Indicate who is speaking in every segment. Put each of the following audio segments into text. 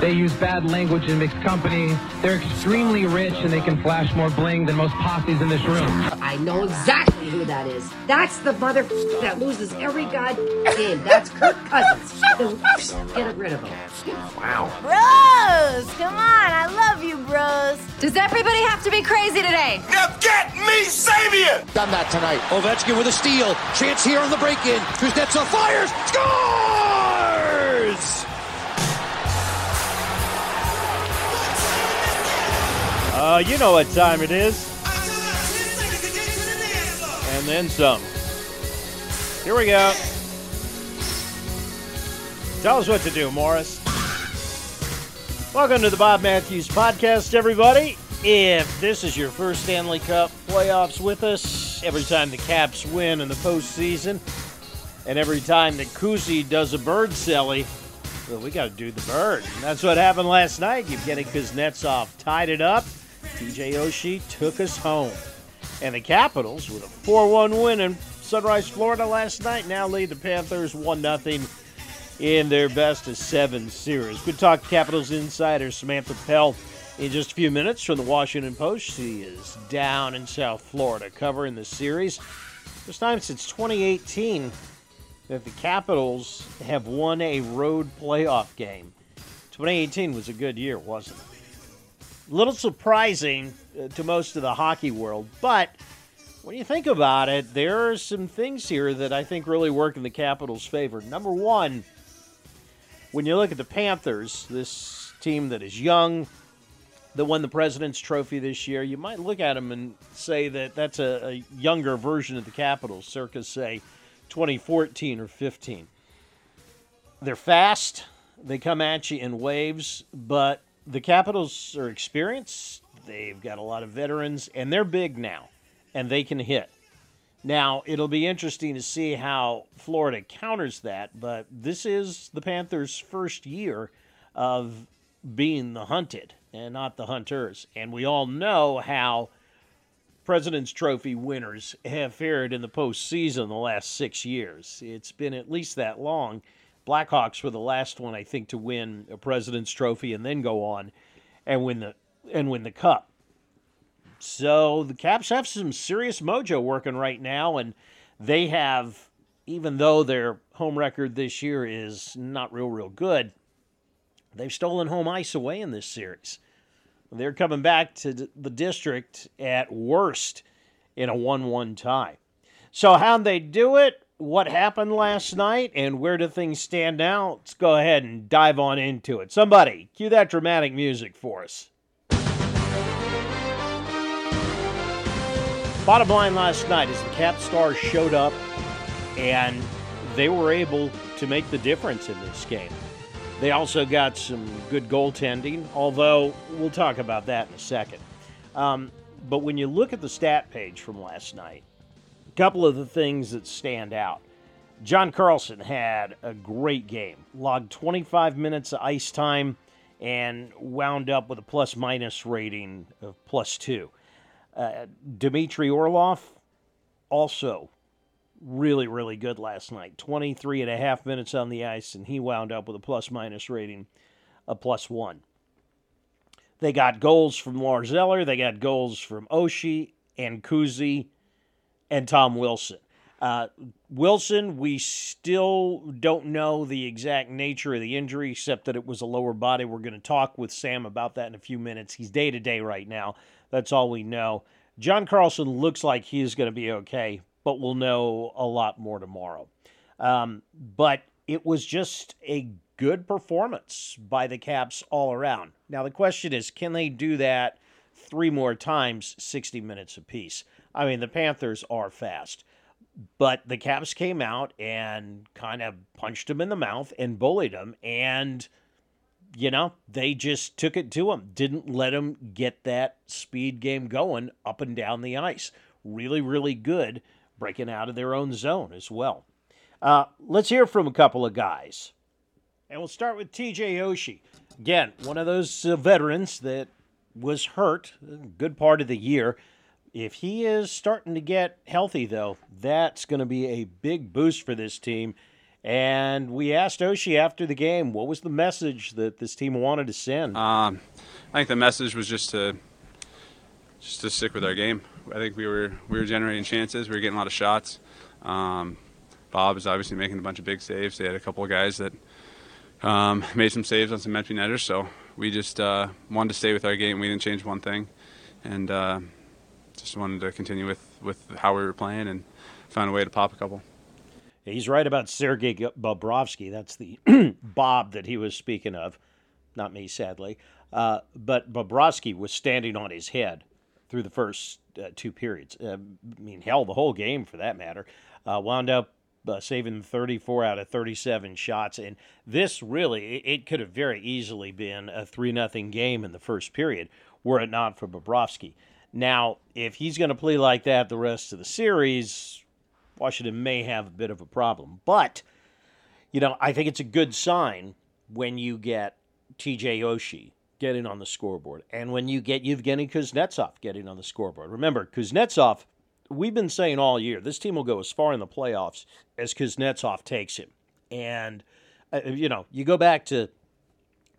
Speaker 1: they use bad language in mixed company. They're extremely rich and they can flash more bling than most posses in this room.
Speaker 2: I know exactly who that is. That's the mother that loses every god game. That's Kirk Cousins. Get rid of him.
Speaker 3: Wow.
Speaker 4: Bros, come on. I love you, bros. Does everybody have to be crazy today?
Speaker 5: Now get me Savior!
Speaker 6: Done that tonight. Ovechkin with a steal. Chance here on the break-in. Kuznetsov fires. Scores!
Speaker 7: Uh, you know what time it is. And then some. Here we go. Tell us what to do, Morris. Welcome to the Bob Matthews Podcast, everybody. If this is your first Stanley Cup playoffs with us, every time the Caps win in the postseason, and every time that Kuzi does a bird celly, well, we got to do the bird. And that's what happened last night. Evgeny Kuznetsov tied it up. TJ Oshie took us home. And the Capitals, with a 4 1 win in Sunrise, Florida last night, now lead the Panthers 1 0 in their best of seven series. Good talk, Capitals insider Samantha Pell in just a few minutes from the Washington Post. She is down in South Florida covering the series. First time since 2018 that the Capitals have won a road playoff game. 2018 was a good year, wasn't it? A little surprising uh, to most of the hockey world, but when you think about it, there are some things here that I think really work in the Capitals' favor. Number one, when you look at the Panthers, this team that is young, that won the President's Trophy this year, you might look at them and say that that's a, a younger version of the Capitals, circa, say, 2014 or 15. They're fast, they come at you in waves, but the Capitals are experienced. They've got a lot of veterans, and they're big now, and they can hit. Now, it'll be interesting to see how Florida counters that, but this is the Panthers' first year of being the hunted and not the hunters. And we all know how President's Trophy winners have fared in the postseason the last six years. It's been at least that long. Blackhawks were the last one, I think, to win a President's Trophy and then go on and win the and win the cup. So the Caps have some serious mojo working right now, and they have, even though their home record this year is not real, real good, they've stolen home ice away in this series. They're coming back to the district at worst in a 1 1 tie. So, how'd they do it? What happened last night? And where do things stand now? Let's go ahead and dive on into it. Somebody, cue that dramatic music for us. Bottom line last night is the Cap Stars showed up and they were able to make the difference in this game. They also got some good goaltending, although we'll talk about that in a second. Um, but when you look at the stat page from last night, couple of the things that stand out. John Carlson had a great game, logged 25 minutes of ice time, and wound up with a plus minus rating of plus two. Uh, Dmitry Orlov, also really, really good last night. 23 and a half minutes on the ice, and he wound up with a plus minus rating of plus one. They got goals from Lars Eller, they got goals from Oshie and Kuzi and Tom Wilson. Uh, Wilson, we still don't know the exact nature of the injury, except that it was a lower body. We're going to talk with Sam about that in a few minutes. He's day to day right now. That's all we know. John Carlson looks like he's going to be okay, but we'll know a lot more tomorrow. Um, but it was just a good performance by the Caps all around. Now, the question is can they do that three more times, 60 minutes apiece? I mean, the Panthers are fast. But the Caps came out and kind of punched them in the mouth and bullied them. And you know, they just took it to him, didn't let him get that speed game going up and down the ice. Really, really good breaking out of their own zone as well. Uh, let's hear from a couple of guys. And we'll start with TJ Oshie. Again, one of those uh, veterans that was hurt a good part of the year. If he is starting to get healthy, though, that's going to be a big boost for this team. And we asked Oshie after the game, what was the message that this team wanted to send?
Speaker 8: Um, I think the message was just to just to stick with our game. I think we were we were generating chances. We were getting a lot of shots. Um, Bob is obviously making a bunch of big saves. They had a couple of guys that um, made some saves on some empty netters. So we just uh, wanted to stay with our game. We didn't change one thing, and uh, just wanted to continue with with how we were playing and find a way to pop a couple.
Speaker 7: He's right about Sergei Bobrovsky. That's the Bob that he was speaking of, not me, sadly. Uh, but Bobrovsky was standing on his head through the first uh, two periods. Uh, I mean, hell, the whole game for that matter. Uh, wound up uh, saving 34 out of 37 shots, and this really it, it could have very easily been a three nothing game in the first period were it not for Bobrovsky. Now, if he's going to play like that the rest of the series, Washington may have a bit of a problem. But, you know, I think it's a good sign when you get TJ Oshie getting on the scoreboard and when you get Yevgeny Kuznetsov getting on the scoreboard. Remember, Kuznetsov, we've been saying all year, this team will go as far in the playoffs as Kuznetsov takes him. And, uh, you know, you go back to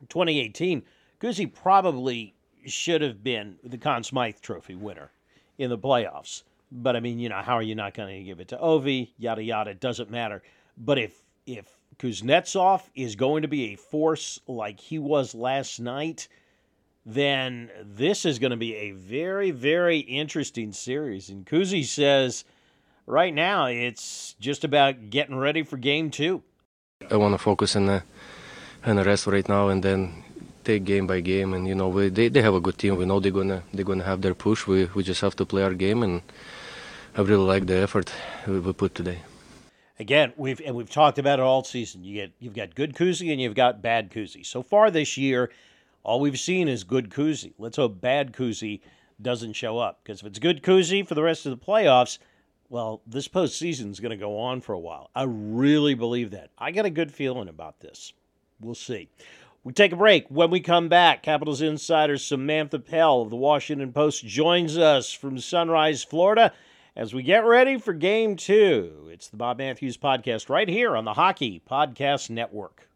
Speaker 7: 2018, Kuzi probably should have been the Conn Smythe Trophy winner in the playoffs. But I mean, you know, how are you not going to give it to Ovi? Yada yada. It doesn't matter. But if if Kuznetsov is going to be a force like he was last night, then this is going to be a very very interesting series. And Kuzi says, right now it's just about getting ready for game two.
Speaker 9: I want to focus on the on the rest right now, and then take game by game. And you know, we, they they have a good team. We know they're gonna they're gonna have their push. We we just have to play our game and I really like the effort we put today.
Speaker 7: Again, we've and we've talked about it all season. You get you've got good Kuzi and you've got bad Kuzi. So far this year, all we've seen is good Kuzi. Let's hope bad Kuzi doesn't show up because if it's good Kuzi for the rest of the playoffs, well, this postseason is going to go on for a while. I really believe that. I got a good feeling about this. We'll see. We take a break. When we come back, Capitals insider Samantha Pell of the Washington Post joins us from Sunrise, Florida as we get ready for game two. It's the Bob Matthews Podcast right here on the Hockey Podcast Network.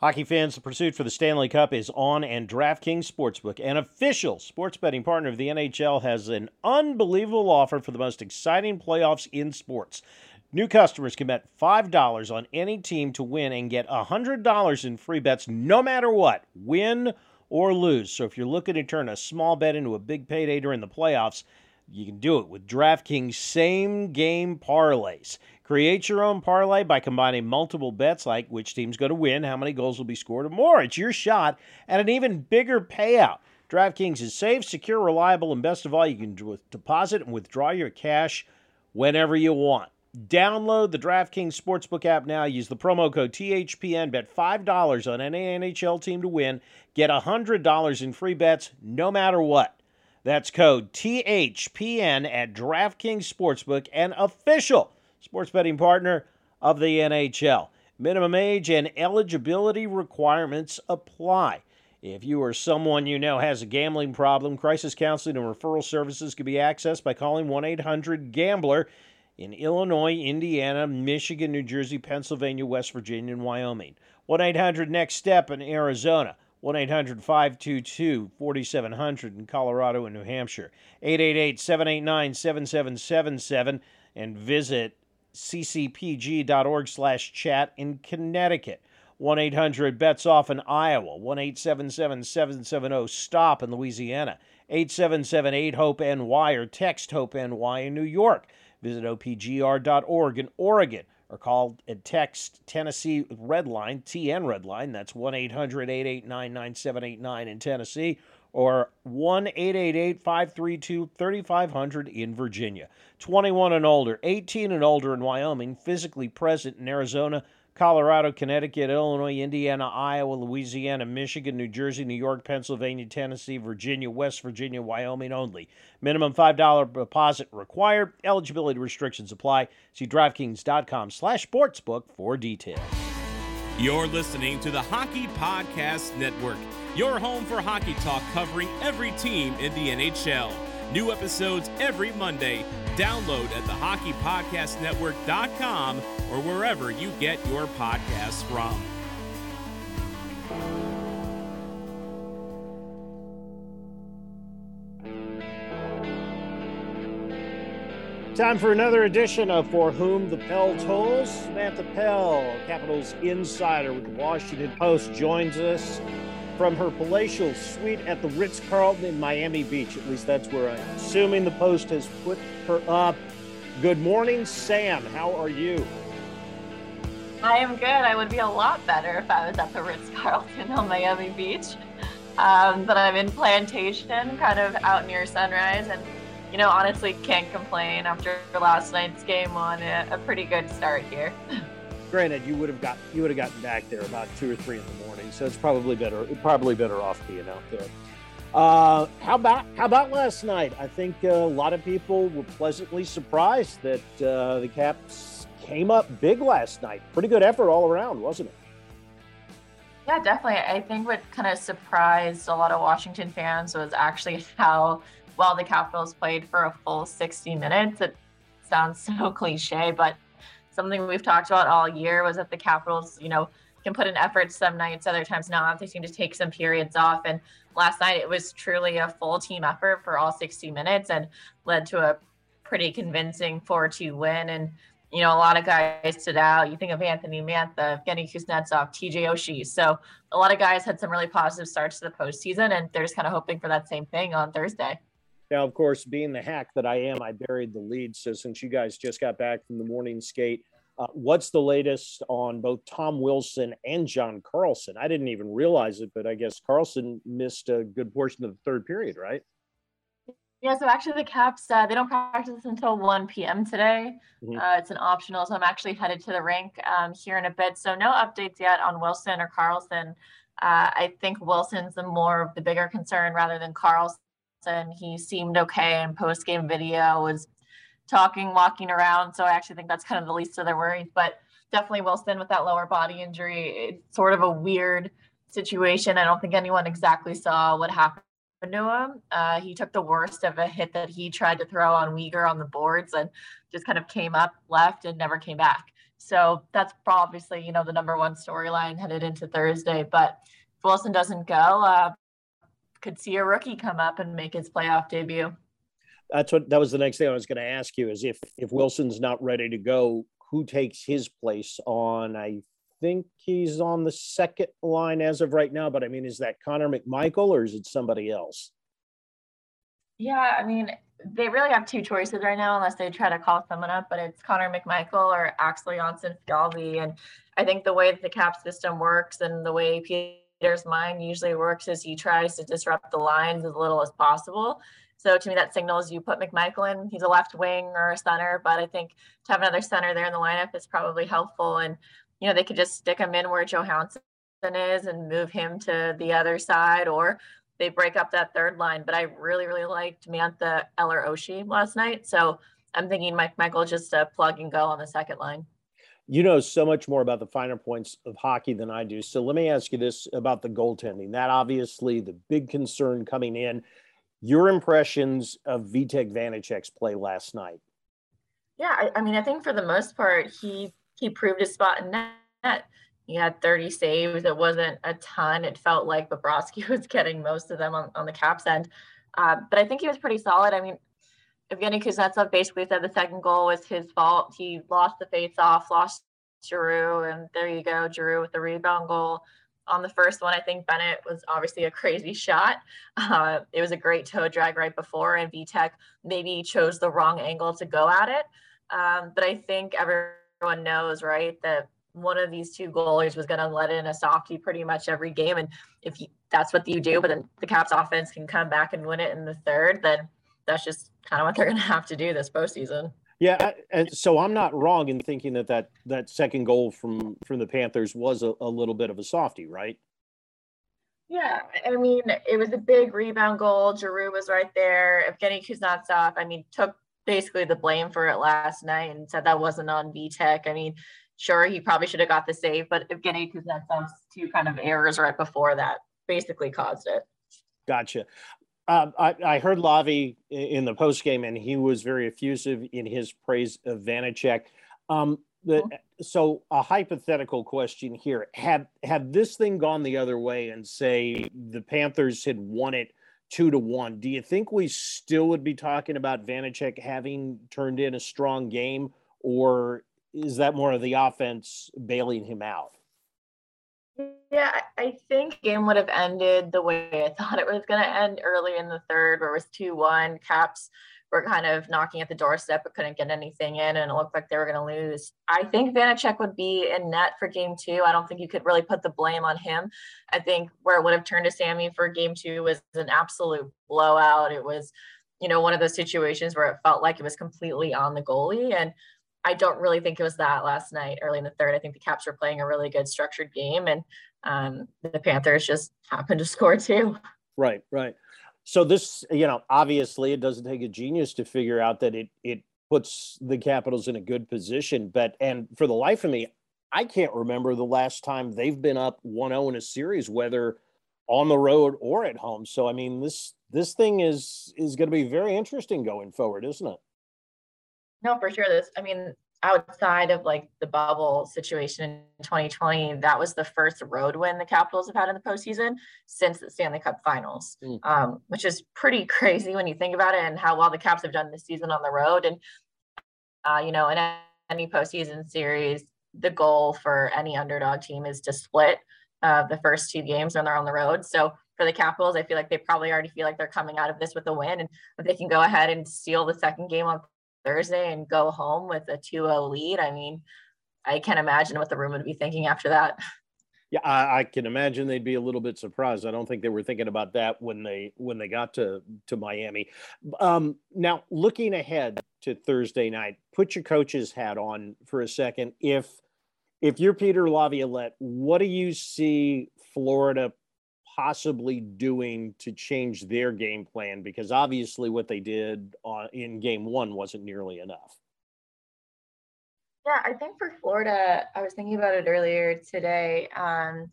Speaker 7: Hockey fans, the pursuit for the Stanley Cup is on, and DraftKings Sportsbook, an official sports betting partner of the NHL, has an unbelievable offer for the most exciting playoffs in sports. New customers can bet $5 on any team to win and get $100 in free bets no matter what, win or lose. So if you're looking to turn a small bet into a big payday during the playoffs, you can do it with DraftKings same game parlays. Create your own parlay by combining multiple bets like which team's going to win, how many goals will be scored, or more. It's your shot at an even bigger payout. DraftKings is safe, secure, reliable, and best of all, you can deposit and withdraw your cash whenever you want. Download the DraftKings Sportsbook app now. Use the promo code THPN. Bet $5 on any NHL team to win. Get $100 in free bets no matter what. That's code THPN at DraftKings Sportsbook, an official sports betting partner of the NHL. Minimum age and eligibility requirements apply. If you or someone you know has a gambling problem, crisis counseling and referral services can be accessed by calling 1 800 Gambler in Illinois, Indiana, Michigan, New Jersey, Pennsylvania, West Virginia, and Wyoming. 1 800 Next Step in Arizona. 1 800 522 4700 in Colorado and New Hampshire. 888 789 7777 and visit ccpg.org slash chat in Connecticut. 1 800 bets off in Iowa. 1 877 770 stop in Louisiana. 877 8 HOPE NY or text HOPE NY in New York. Visit opgr.org in Oregon or call and text Tennessee Redline, TN Redline. That's 1 800 889 9789 in Tennessee or 1 888 532 3500 in Virginia. 21 and older, 18 and older in Wyoming, physically present in Arizona, Colorado, Connecticut, Illinois, Indiana, Iowa, Louisiana, Michigan, New Jersey, New York, Pennsylvania, Tennessee, Virginia, West Virginia, Wyoming only. Minimum $5 deposit required. Eligibility restrictions apply. See DraftKings.com slash sportsbook for details.
Speaker 10: You're listening to the Hockey Podcast Network, your home for hockey talk covering every team in the NHL. New episodes every Monday. Download at thehockeypodcastnetwork.com or wherever you get your podcasts from.
Speaker 7: Time for another edition of For Whom the Bell Tolls. Samantha Pell, Capitals insider with the Washington Post, joins us from her palatial suite at the Ritz Carlton in Miami Beach. At least that's where I'm assuming the Post has put her up. Good morning, Sam. How are you?
Speaker 11: I am good. I would be a lot better if I was at the Ritz Carlton on Miami Beach. Um, but I'm in Plantation, kind of out near Sunrise, and you know, honestly, can't complain after last night's game on a, a pretty good start here.
Speaker 7: Granted, you would have got you would have gotten back there about two or three in the morning, so it's probably better probably better off being out there. Uh, how about how about last night? I think uh, a lot of people were pleasantly surprised that uh, the Caps came up big last night. Pretty good effort all around, wasn't it?
Speaker 11: Yeah, definitely. I think what kind of surprised a lot of Washington fans was actually how well the Capitals played for a full 60 minutes. It sounds so cliche, but something we've talked about all year was that the Capitals, you know, can put in effort some nights, other times not. They seem to take some periods off. And last night it was truly a full team effort for all 60 minutes and led to a pretty convincing 4 2 win. And, you know, a lot of guys stood out. You think of Anthony Mantha, Evgeny Kuznetsov, TJ Oshie. So a lot of guys had some really positive starts to the postseason, and they're just kind of hoping for that same thing on Thursday.
Speaker 7: Now, of course, being the hack that I am, I buried the lead. So since you guys just got back from the morning skate, uh, what's the latest on both Tom Wilson and John Carlson? I didn't even realize it, but I guess Carlson missed a good portion of the third period, right?
Speaker 11: Yeah, so actually the Caps uh, they don't practice until 1 p.m. today. Mm-hmm. Uh, it's an optional, so I'm actually headed to the rink um, here in a bit. So no updates yet on Wilson or Carlson. Uh, I think Wilson's the more of the bigger concern rather than Carlson and he seemed okay in post game video, was talking, walking around. So I actually think that's kind of the least of their worries. But definitely Wilson with that lower body injury, it's sort of a weird situation. I don't think anyone exactly saw what happened to him. Uh, he took the worst of a hit that he tried to throw on Weegar on the boards and just kind of came up left and never came back. So that's obviously, you know, the number one storyline headed into Thursday. But if Wilson doesn't go, uh, could see a rookie come up and make his playoff debut.
Speaker 7: That's what that was the next thing I was going to ask you is if if Wilson's not ready to go, who takes his place on? I think he's on the second line as of right now, but I mean, is that Connor McMichael or is it somebody else?
Speaker 11: Yeah, I mean, they really have two choices right now, unless they try to call someone up. But it's Connor McMichael or Axel Jonsson Fjallby, and I think the way that the cap system works and the way Peter's mind usually works is he tries to disrupt the lines as little as possible. So to me, that signals you put McMichael in. He's a left wing or a center, but I think to have another center there in the lineup is probably helpful. And you know, they could just stick him in where Johansson is and move him to the other side, or they break up that third line. But I really, really liked Mantha Eller Oshie last night. So I'm thinking McMichael just a plug and go on the second line
Speaker 7: you know so much more about the finer points of hockey than I do. So let me ask you this about the goaltending. That obviously the big concern coming in. Your impressions of Vitek Vanecek's play last night?
Speaker 11: Yeah, I, I, mean, I think for the most part, he he proved his spot in net. He had 30 saves. It wasn't a ton. It felt like Bobrovsky was getting most of them on, on the Caps end. Uh, but I think he was pretty solid. I mean, Evgeny Kuznetsov basically said the second goal was his fault. He lost the face-off, lost Giroux, and there you go, Giroux with the rebound goal. On the first one, I think Bennett was obviously a crazy shot. Uh, it was a great toe drag right before, and Vitek maybe chose the wrong angle to go at it. Um, but I think everyone knows, right, that one of these two goalies was going to let in a softie pretty much every game. And if you, that's what you do, but then the Caps offense can come back and win it in the third, then that's just kind of what they're going to have to do this postseason.
Speaker 7: Yeah, I, so I'm not wrong in thinking that that, that second goal from from the Panthers was a, a little bit of a softie, right?
Speaker 11: Yeah, I mean, it was a big rebound goal. Giroux was right there. Evgeny Kuznetsov, I mean, took basically the blame for it last night and said that wasn't on Vitek. I mean, sure, he probably should have got the save, but Evgeny Kuznetsov's two kind of errors right before that basically caused it.
Speaker 7: Gotcha. Um, I, I, heard Lavi in the post game, and he was very effusive in his praise of Vanecek. Um, the, so a hypothetical question here: Had had this thing gone the other way, and say the Panthers had won it two to one, do you think we still would be talking about Vanecek having turned in a strong game, or is that more of the offense bailing him out?
Speaker 11: Yeah, I think game would have ended the way I thought it was going to end early in the third, where it was 2 1. Caps were kind of knocking at the doorstep but couldn't get anything in, and it looked like they were going to lose. I think Vanecek would be in net for game two. I don't think you could really put the blame on him. I think where it would have turned to Sammy for game two was an absolute blowout. It was, you know, one of those situations where it felt like it was completely on the goalie. And I don't really think it was that last night early in the third. I think the Caps were playing a really good structured game and um, the Panthers just happened to score too.
Speaker 7: Right, right. So this, you know, obviously it doesn't take a genius to figure out that it it puts the Capitals in a good position. But and for the life of me, I can't remember the last time they've been up 1-0 in a series, whether on the road or at home. So I mean this this thing is is going to be very interesting going forward, isn't it?
Speaker 11: No, for sure. This, I mean, outside of like the bubble situation in 2020, that was the first road win the Capitals have had in the postseason since the Stanley Cup Finals, mm. um, which is pretty crazy when you think about it and how well the Caps have done this season on the road. And uh, you know, in any postseason series, the goal for any underdog team is to split uh, the first two games when they're on the road. So for the Capitals, I feel like they probably already feel like they're coming out of this with a win, and if they can go ahead and steal the second game on Thursday and go home with a 2-0 lead, I mean, I can't imagine what the room would be thinking after that.
Speaker 7: Yeah, I, I, can imagine they'd be a little bit surprised. I don't think they were thinking about that when they when they got to to Miami. Um, now, looking ahead to Thursday night, put your coach's hat on for a second. If if you're Peter Laviolette, what do you see Florida possibly doing to change their game plan? Because obviously, what they did on, in game one wasn't nearly enough.
Speaker 11: Yeah, I think for Florida, I was thinking about it earlier today. Um,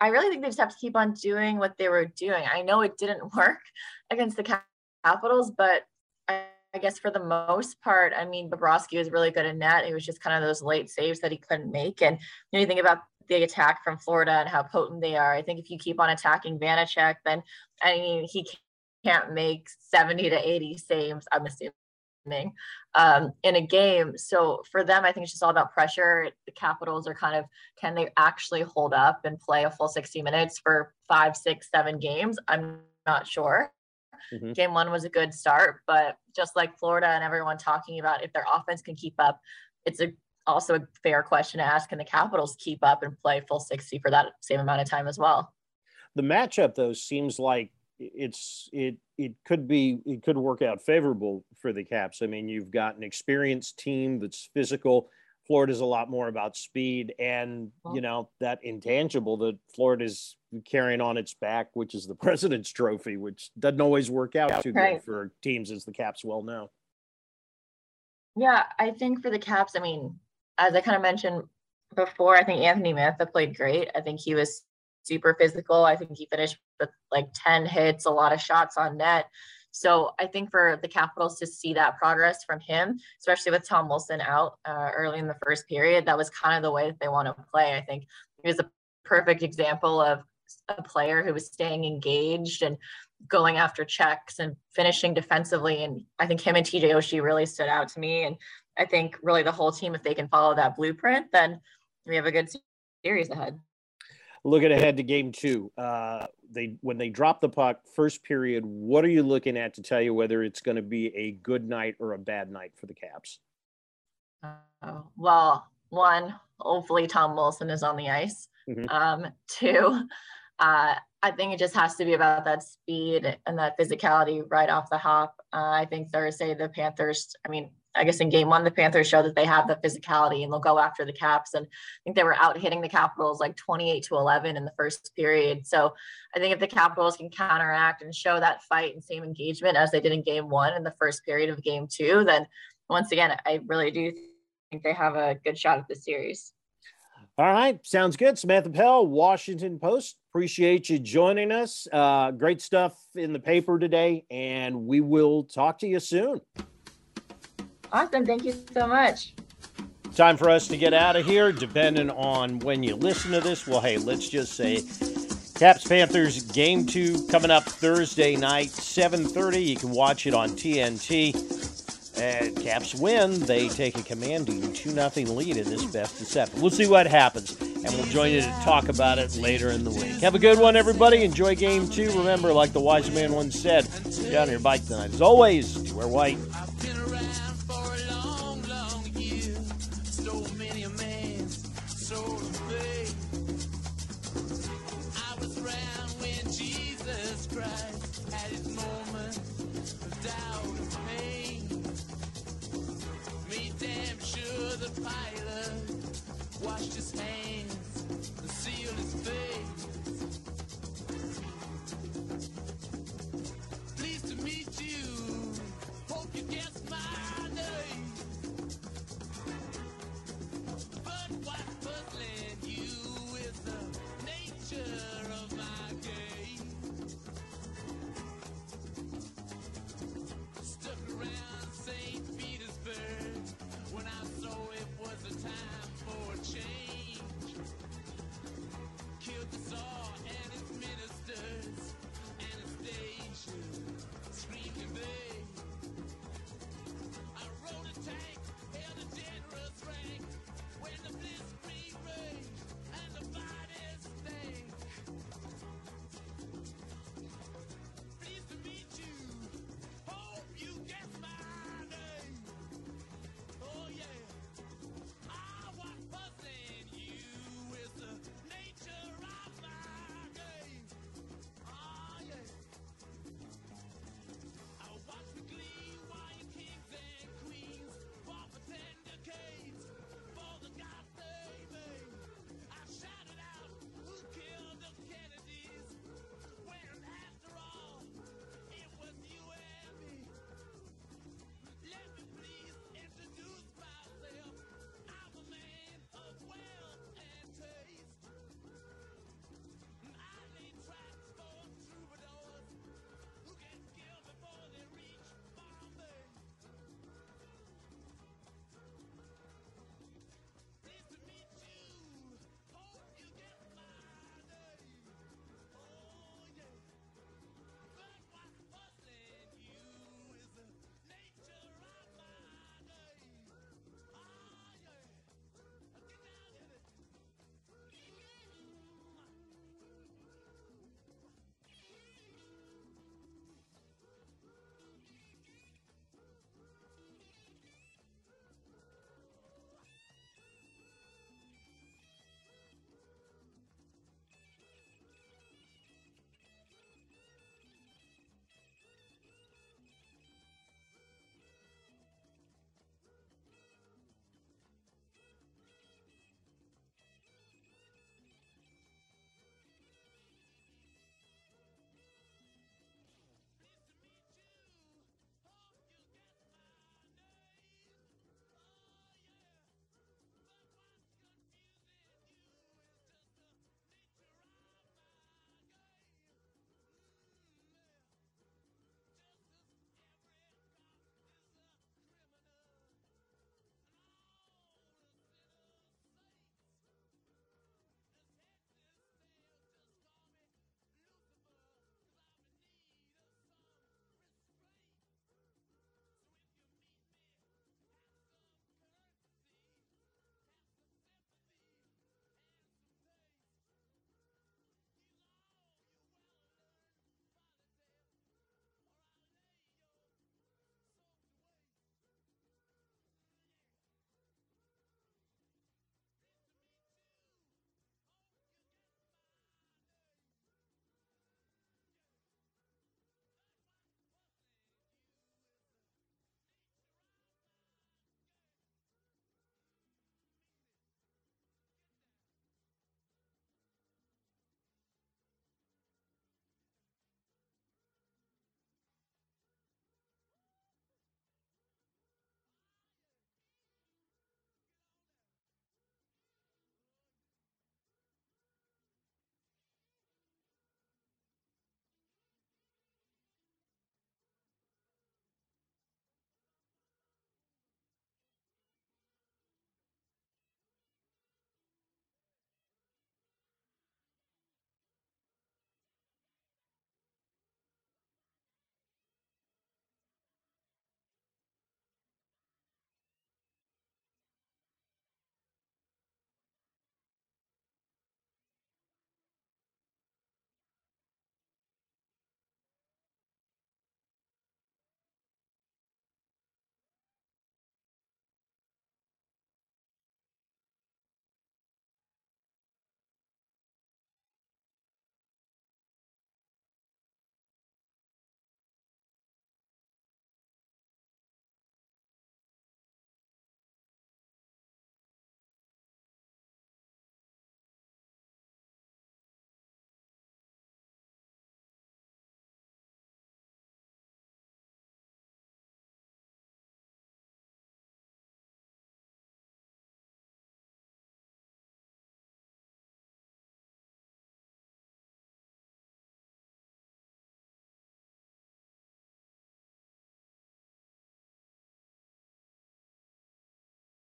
Speaker 11: I really think they just have to keep on doing what they were doing. I know it didn't work against the Capitals, but I, I guess for the most part, I mean, Bobrovsky was really good in net. It was just kind of those late saves that he couldn't make. And you, know, you think about the attack from Florida and how potent they are. I think if you keep on attacking Vanecek, then I mean he can't make 70 to 80 saves, I'm assuming, um, in a game. So for them, I think it's just all about pressure. The Capitals are kind of can they actually hold up and play a full 60 minutes for five, six, seven games? I'm not sure. Mm-hmm. Game one was a good start, but just like Florida and everyone talking about if their offense can keep up, it's a also a fair question to ask can the capitals keep up and play full 60 for that same amount of time as well.
Speaker 7: The matchup though seems like it's it it could be it could work out favorable for the caps. I mean you've got an experienced team that's physical. Florida's a lot more about speed and mm-hmm. you know that intangible that florida's carrying on its back which is the president's trophy which doesn't always work out too right. good for teams as the caps well know.
Speaker 11: Yeah i think for the caps i mean as I kind of mentioned before, I think Anthony Mantha played great. I think he was super physical. I think he finished with like 10 hits, a lot of shots on net. So I think for the Capitals to see that progress from him, especially with Tom Wilson out uh, early in the first period, that was kind of the way that they want to play. I think he was a perfect example of a player who was staying engaged and going after checks and finishing defensively. And I think him and TJ Oshie really stood out to me. And I think really the whole team, if they can follow that blueprint, then we have a good series ahead.
Speaker 7: Looking ahead to game two, uh, they when they drop the puck first period, what are you looking at to tell you whether it's going to be a good night or a bad night for the Caps?
Speaker 11: Uh, well, one, hopefully Tom Wilson is on the ice. Mm-hmm. Um, two, uh, I think it just has to be about that speed and that physicality right off the hop. Uh, I think Thursday the Panthers. I mean, I guess in game one, the Panthers show that they have the physicality and they'll go after the Caps. And I think they were out hitting the Capitals like 28 to 11 in the first period. So I think if the Capitals can counteract and show that fight and same engagement as they did in game one in the first period of game two, then once again, I really do think they have a good shot at the series.
Speaker 7: All right, sounds good. Samantha Pell, Washington Post. Appreciate you joining us. Uh, great stuff in the paper today, and we will talk to you soon.
Speaker 11: Awesome. Thank you so much.
Speaker 7: Time for us to get out of here. Depending on when you listen to this, well, hey, let's just say Caps Panthers game two coming up Thursday night, 7:30. You can watch it on TNT. And Caps win. They take a commanding 2 0 lead in this best of seven. We'll see what happens, and we'll join you to talk about it later in the week. Have a good one, everybody. Enjoy game two. Remember, like the wise man once said, get on your bike tonight. As always, wear white.